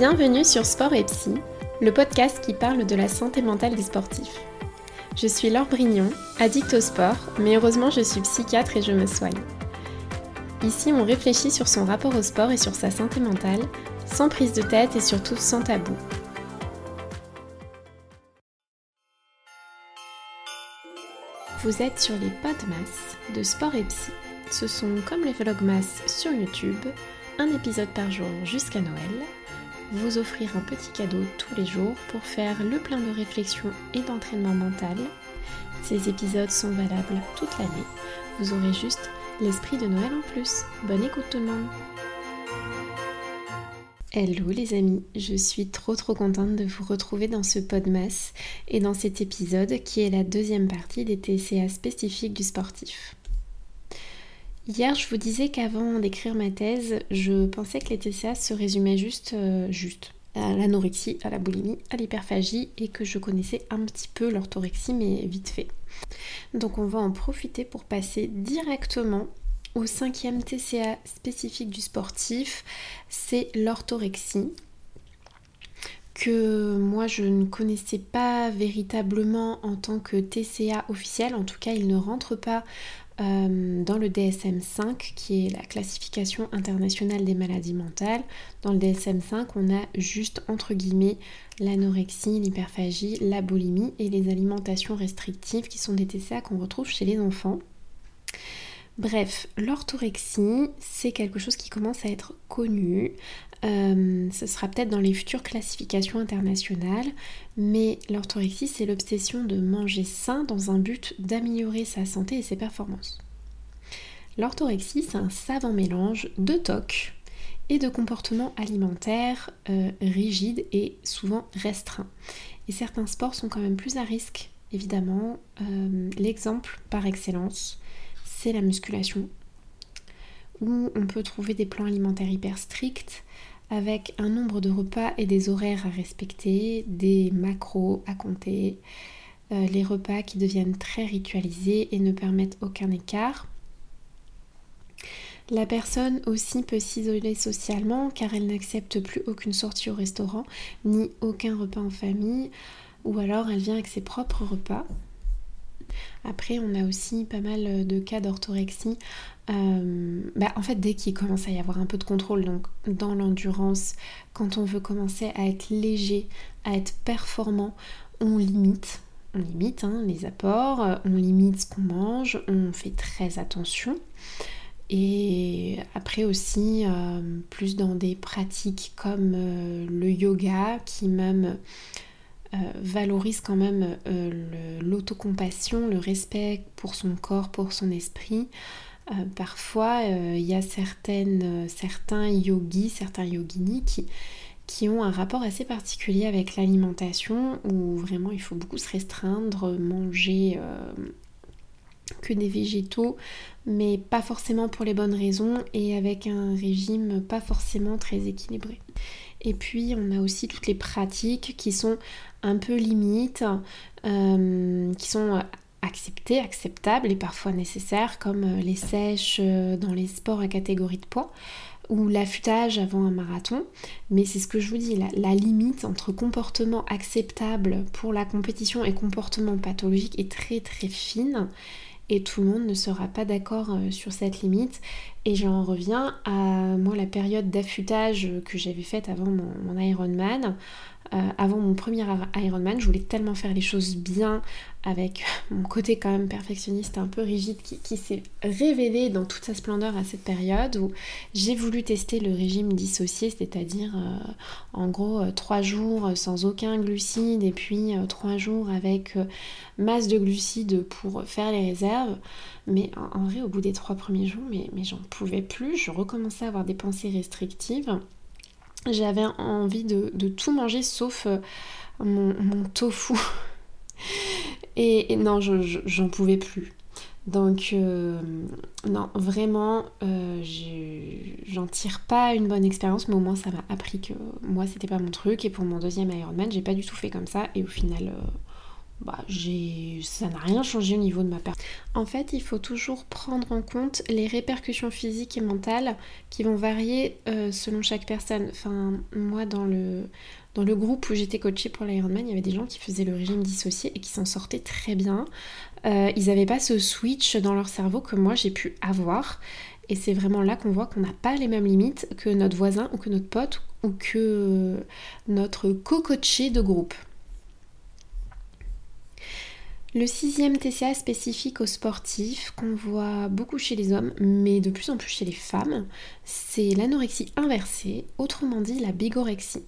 Bienvenue sur Sport et Psy, le podcast qui parle de la santé mentale des sportifs. Je suis Laure Brignon, addict au sport, mais heureusement je suis psychiatre et je me soigne. Ici, on réfléchit sur son rapport au sport et sur sa santé mentale, sans prise de tête et surtout sans tabou. Vous êtes sur les podmas de Sport et Psy. Ce sont comme les vlogmas sur YouTube, un épisode par jour jusqu'à Noël, vous offrir un petit cadeau tous les jours pour faire le plein de réflexion et d'entraînement mental. Ces épisodes sont valables toute l'année. Vous aurez juste l'esprit de Noël en plus. Bonne écoute tout le monde Hello les amis, je suis trop trop contente de vous retrouver dans ce podmas et dans cet épisode qui est la deuxième partie des TCA spécifiques du sportif. Hier, je vous disais qu'avant d'écrire ma thèse, je pensais que les TCA se résumaient juste, euh, juste à l'anorexie, à la boulimie, à l'hyperphagie et que je connaissais un petit peu l'orthorexie, mais vite fait. Donc on va en profiter pour passer directement au cinquième TCA spécifique du sportif, c'est l'orthorexie que moi je ne connaissais pas véritablement en tant que TCA officiel, en tout cas il ne rentre pas euh, dans le DSM-5 qui est la classification internationale des maladies mentales. Dans le DSM-5 on a juste entre guillemets l'anorexie, l'hyperphagie, la boulimie et les alimentations restrictives qui sont des TCA qu'on retrouve chez les enfants. Bref, l'orthorexie, c'est quelque chose qui commence à être connu. Euh, ce sera peut-être dans les futures classifications internationales, mais l'orthorexie, c'est l'obsession de manger sain dans un but d'améliorer sa santé et ses performances. L'orthorexie, c'est un savant mélange de TOC et de comportements alimentaires euh, rigides et souvent restreints. Et certains sports sont quand même plus à risque, évidemment. Euh, l'exemple par excellence, c'est la musculation, où on peut trouver des plans alimentaires hyper stricts, avec un nombre de repas et des horaires à respecter, des macros à compter, euh, les repas qui deviennent très ritualisés et ne permettent aucun écart. La personne aussi peut s'isoler socialement car elle n'accepte plus aucune sortie au restaurant ni aucun repas en famille ou alors elle vient avec ses propres repas. Après, on a aussi pas mal de cas d'orthorexie. Euh, bah, en fait, dès qu'il commence à y avoir un peu de contrôle, donc dans l'endurance, quand on veut commencer à être léger, à être performant, on limite. On limite hein, les apports, on limite ce qu'on mange, on fait très attention. Et après aussi, euh, plus dans des pratiques comme euh, le yoga qui même euh, valorise quand même euh, l'autocompassion, le respect pour son corps, pour son esprit. Euh, parfois, il y a certains yogis, certains yoginis qui ont un rapport assez particulier avec l'alimentation où vraiment il faut beaucoup se restreindre, manger que des végétaux, mais pas forcément pour les bonnes raisons et avec un régime pas forcément très équilibré. Et puis on a aussi toutes les pratiques qui sont un peu limites, euh, qui sont acceptées, acceptables et parfois nécessaires, comme euh, les sèches euh, dans les sports à catégorie de poids ou l'affûtage avant un marathon. Mais c'est ce que je vous dis, la, limite entre comportement acceptable pour la compétition et comportement pathologique est très très fine et tout le monde ne sera pas d'accord sur cette limite. Et j'en reviens à moi la période d'affûtage que j'avais faite avant mon, mon Ironman. Euh, avant mon premier Ironman, je voulais tellement faire les choses bien avec mon côté quand même perfectionniste un peu rigide qui, s'est révélé dans toute sa splendeur à cette période où j'ai voulu tester le régime dissocié, c'est-à-dire euh, en gros euh, trois jours sans aucun glucide et puis trois jours avec masse de glucides pour faire les réserves. Mais en, vrai, au bout des trois premiers jours, mais, mais j'en pouvais plus, je recommençais à avoir des pensées restrictives j'avais envie de, tout manger sauf euh, mon, tofu. et, non, j'en pouvais plus. Donc, euh, non, vraiment, euh, j'en tire pas une bonne expérience, mais au moins ça m'a appris que moi c'était pas mon truc. Et pour mon deuxième Ironman, j'ai pas du tout fait comme ça. Et au final, bah, ça n'a rien changé au niveau de ma personne. En fait, il faut toujours prendre en compte les répercussions physiques et mentales qui vont varier euh, selon chaque personne. Enfin, moi, dans le, dans le groupe où j'étais coachée pour l'Ironman, il y avait des gens qui faisaient le régime dissocié et qui s'en sortaient très bien. Euh, ils n'avaient pas ce switch dans leur cerveau que moi j'ai pu avoir. Et c'est vraiment là qu'on voit qu'on n'a pas les mêmes limites que notre voisin ou que notre pote ou que notre co-coaché de groupe. Le sixième TCA spécifique aux sportifs, qu'on voit beaucoup chez les hommes, mais de plus en plus chez les femmes, c'est l'anorexie inversée, autrement dit la bigorexie.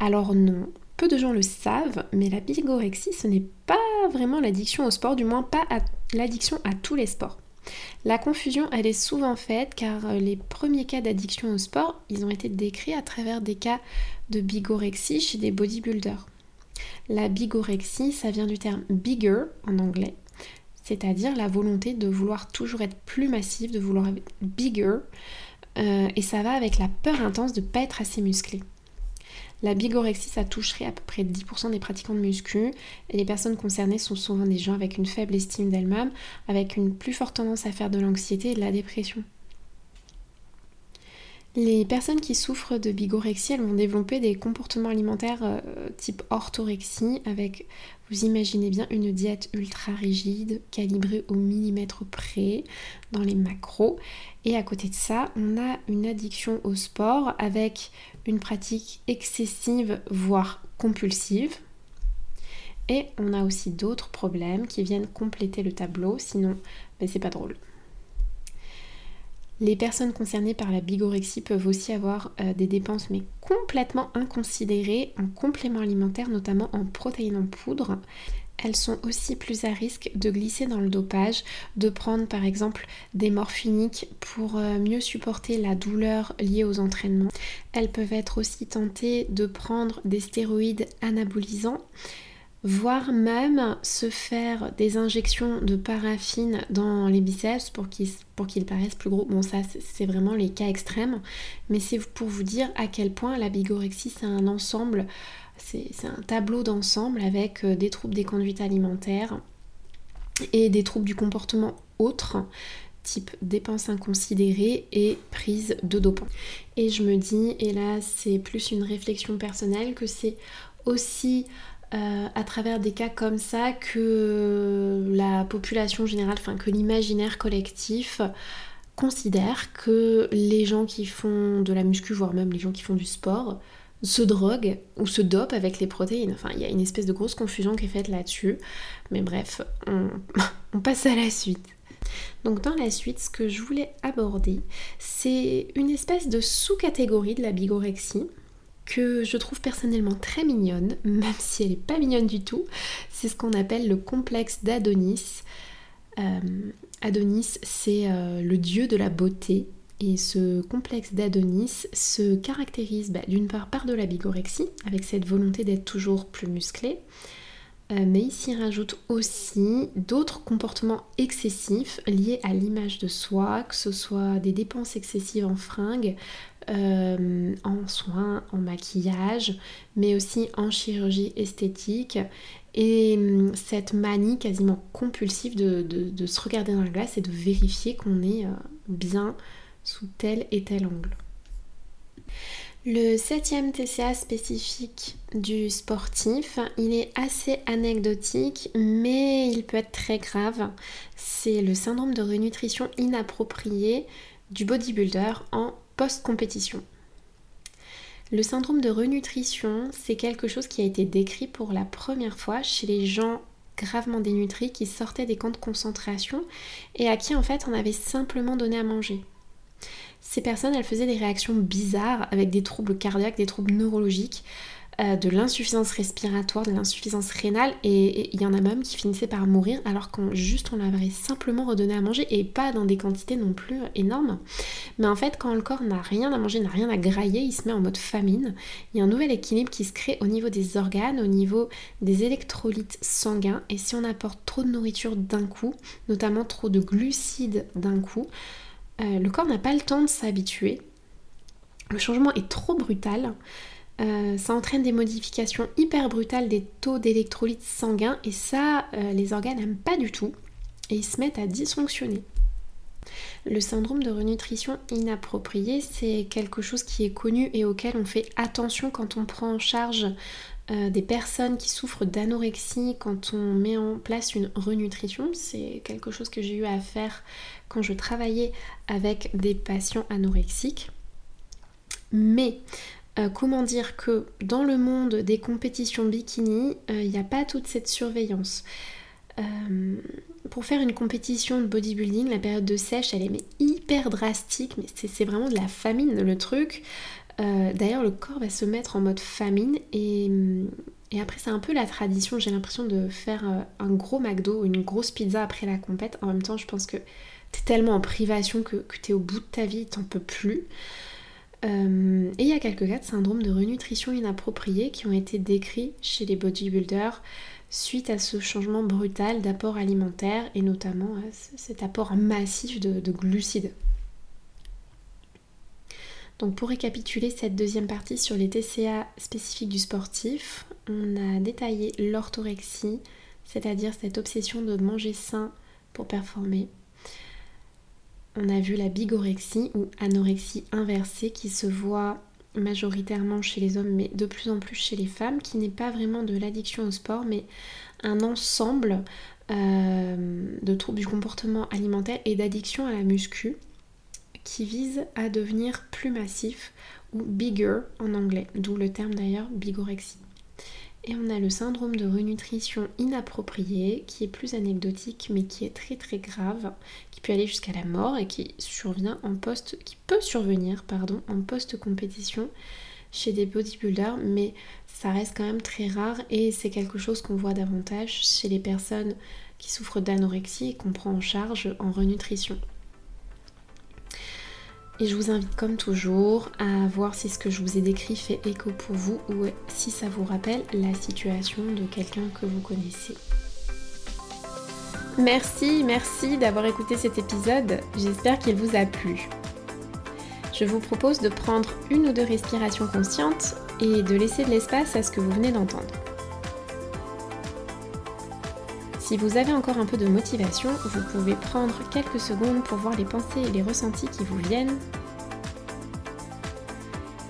Alors non, peu de gens le savent, mais la bigorexie, ce n'est pas vraiment l'addiction au sport, du moins pas l'addiction à tous les sports. La confusion, elle est souvent faite car les premiers cas d'addiction au sport, ils ont été décrits à travers des cas de bigorexie chez des bodybuilders. La bigorexie, ça vient du terme bigger en anglais, c'est-à-dire la volonté de vouloir toujours être plus massif, de vouloir être bigger, euh, et ça va avec la peur intense de ne pas être assez musclé. La bigorexie, ça toucherait à peu près 10% des pratiquants de muscu, et les personnes concernées sont souvent des gens avec une faible estime d'elles-mêmes, avec une plus forte tendance à faire de l'anxiété et de la dépression. Les personnes qui souffrent de bigorexie, elles vont développer des comportements alimentaires euh, type orthorexie avec, vous imaginez bien, une diète ultra rigide, calibrée au millimètre près dans les macros. Et à côté de ça, on a une addiction au sport avec une pratique excessive, voire compulsive. Et on a aussi d'autres problèmes qui viennent compléter le tableau, sinon ben, c'est pas drôle. Les personnes concernées par la bigorexie peuvent aussi avoir euh, des dépenses mais complètement inconsidérées en compléments alimentaires, notamment en protéines en poudre. Elles sont aussi plus à risque de glisser dans le dopage, de prendre par exemple des morphiniques pour euh, mieux supporter la douleur liée aux entraînements. Elles peuvent être aussi tentées de prendre des stéroïdes anabolisants voire même se faire des injections de paraffine dans les biceps pour qu'ils paraissent plus gros. Bon ça c'est vraiment les cas extrêmes, mais c'est pour vous dire à quel point la bigorexie c'est un ensemble, c'est un tableau d'ensemble avec euh, des troubles des conduites alimentaires et des troubles du comportement autres type dépenses inconsidérées et prise de dopants. Et je me dis, et là c'est plus une réflexion personnelle, que c'est aussi euh, à travers des cas comme ça que la population générale, enfin que l'imaginaire collectif considère que les gens qui font de la muscu, voire même les gens qui font du sport, se droguent ou se dopent avec les protéines. Enfin, il y a une espèce de grosse confusion qui est faite là-dessus. Mais bref, on, on passe à la suite. Donc dans la suite, ce que je voulais aborder, c'est une espèce de sous-catégorie de la bigorexie que je trouve personnellement très mignonne, même si elle n'est pas mignonne du tout. C'est ce qu'on appelle le complexe d'Adonis. Euh, Adonis, c'est euh, le dieu de la beauté. Et ce complexe d'Adonis se caractérise bah, d'une part par de la bigorexie, avec cette volonté d'être toujours plus musclé, mais il s'y rajoute aussi d'autres comportements excessifs liés à l'image de soi, que ce soit des dépenses excessives en fringues, euh, en soins, en maquillage, mais aussi en chirurgie esthétique. Et hum, cette manie quasiment compulsive de, se regarder dans la glace et de vérifier qu'on est euh, bien sous tel et tel angle. Le septième TCA spécifique du sportif, il est assez anecdotique, mais il peut être très grave. C'est le syndrome de renutrition inappropriée du bodybuilder en post-compétition. Le syndrome de renutrition, c'est quelque chose qui a été décrit pour la première fois chez les gens gravement dénutris qui sortaient des camps de concentration et à qui en fait on avait simplement donné à manger. Ces personnes, elles faisaient des réactions bizarres avec des troubles cardiaques, des troubles neurologiques, euh, de l'insuffisance respiratoire, de l'insuffisance rénale, et il y en a même qui finissaient par mourir alors qu'on juste on leur simplement redonné à manger et pas dans des quantités non plus énormes. Mais en fait, quand le corps n'a rien à manger, n'a rien à grailler, il se met en mode famine. Il y a un nouvel équilibre qui se crée au niveau des organes, au niveau des électrolytes sanguins, et si on apporte trop de nourriture d'un coup, notamment trop de glucides d'un coup, euh, le corps n'a pas le temps de s'habituer. Le changement est trop brutal Euh, ça entraîne des modifications hyper brutales des taux d'électrolytes sanguins et ça, euh, les organes n'aiment pas du tout et ils se mettent à dysfonctionner. Le syndrome de renutrition inappropriée, c'est quelque chose qui est connu et auquel on fait attention quand on prend en charge euh, des personnes qui souffrent d'anorexie, quand on met en place une renutrition. C'est quelque chose que j'ai eu à faire quand je travaillais avec des patients anorexiques. Mais euh, comment dire que dans le monde des compétitions bikini, euh, il n'y a pas toute cette surveillance. Euh, pour faire une compétition de bodybuilding, la période de sèche, elle est hyper drastique, mais c'est vraiment de la famine le truc. D'ailleurs, le corps va se mettre en mode famine et, après, c'est un peu la tradition. J'ai l'impression de faire un gros McDo, une grosse pizza après la compète. En même temps, je pense que t'es tellement en privation que, que t'es au bout de ta vie, t'en peux plus. Euh, et il y a quelques cas de syndrome de renutrition inappropriée qui ont été décrits chez les bodybuilders suite à ce changement brutal d'apport alimentaire et notamment cet apport massif de, de, glucides. Donc pour récapituler cette deuxième partie sur les TCA spécifiques du sportif, on a détaillé l'orthorexie, c'est-à-dire cette obsession de manger sain pour performer, on a vu la bigorexie ou anorexie inversée qui se voit majoritairement chez les hommes mais de plus en plus chez les femmes, qui n'est pas vraiment de l'addiction au sport mais un ensemble euh, de troubles du comportement alimentaire et d'addiction à la muscu qui vise à devenir plus massif ou bigger en anglais, d'où le terme d'ailleurs bigorexie. Et on a le syndrome de renutrition inappropriée qui est plus anecdotique mais qui est très très grave, peut aller jusqu'à la mort et qui survient en post qui peut survenir pardon en post compétition chez des bodybuilders mais ça reste quand même très rare et c'est quelque chose qu'on voit davantage chez les personnes qui souffrent d'anorexie et qu'on prend en charge en renutrition. Et je vous invite comme toujours à voir si ce que je vous ai décrit fait écho pour vous ou si ça vous rappelle la situation de quelqu'un que vous connaissez. Merci, merci d'avoir écouté cet épisode. J'espère qu'il vous a plu. Je vous propose de prendre une ou deux respirations conscientes et de laisser de l'espace à ce que vous venez d'entendre. Si vous avez encore un peu de motivation, vous pouvez prendre quelques secondes pour voir les pensées et les ressentis qui vous viennent.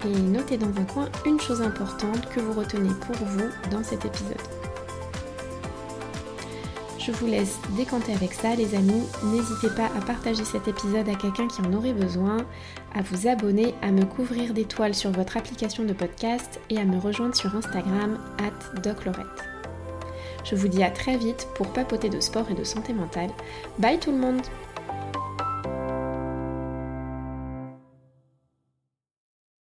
Et notez dans un coin une chose importante que vous retenez pour vous dans cet épisode. Je vous laisse décanter avec ça les amis. N'hésitez pas à partager cet épisode à quelqu'un qui en aurait besoin, à vous abonner, à me couvrir d'étoiles sur votre application de podcast et à me rejoindre sur Instagram doclorette. Je vous dis à très vite pour papoter de sport et de santé mentale. Bye tout le monde